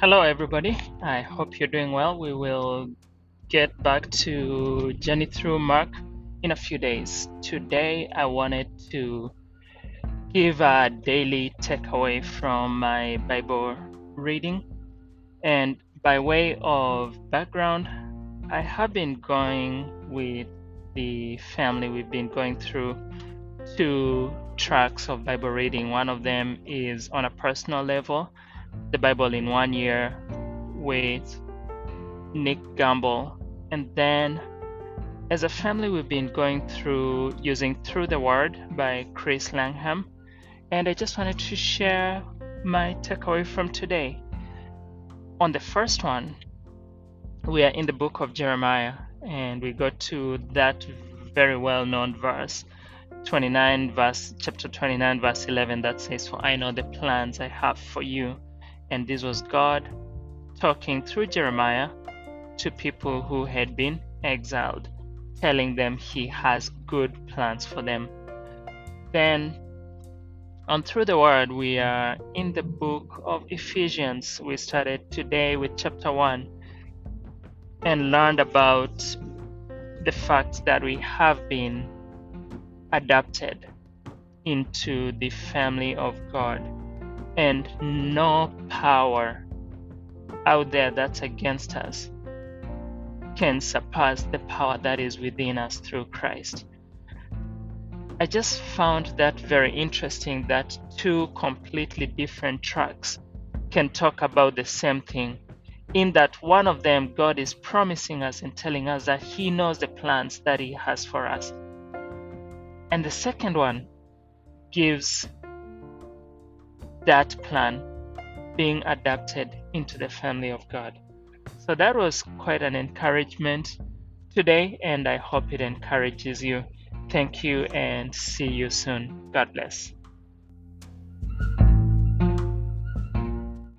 Hello, everybody. I hope you're doing well. We will get back to Journey Through Mark in a few days. Today, I wanted to give a daily takeaway from my Bible reading. And by way of background, I have been going with the family, we've been going through two tracks of Bible reading. One of them is on a personal level the Bible in one year with Nicky Gumbel. And then as a family, we've been going through using Through the Word by Chris Langham. And I just wanted to share my takeaway from today. On the first one, we are in the book of Jeremiah, and we go to that very well known verse 29 verse chapter 29 verse 11 that says for i know the plans i have for you and this was God talking through Jeremiah to people who had been exiled, telling them he has good plans for them. Then, on Through the Word, we are in the book of Ephesians. We started today with chapter 1 and learned about the fact that we have been adopted into the family of God and no power out there that's against us can surpass the power that is within us through Christ. I just found that very interesting that two completely different tracks can talk about the same thing. In that one of them, God is promising us and telling us that He knows the plans that He has for us. And the second one gives that plan being adapted into the family of God. So that was quite an encouragement today, and I hope it encourages you. Thank you and see you soon. God bless.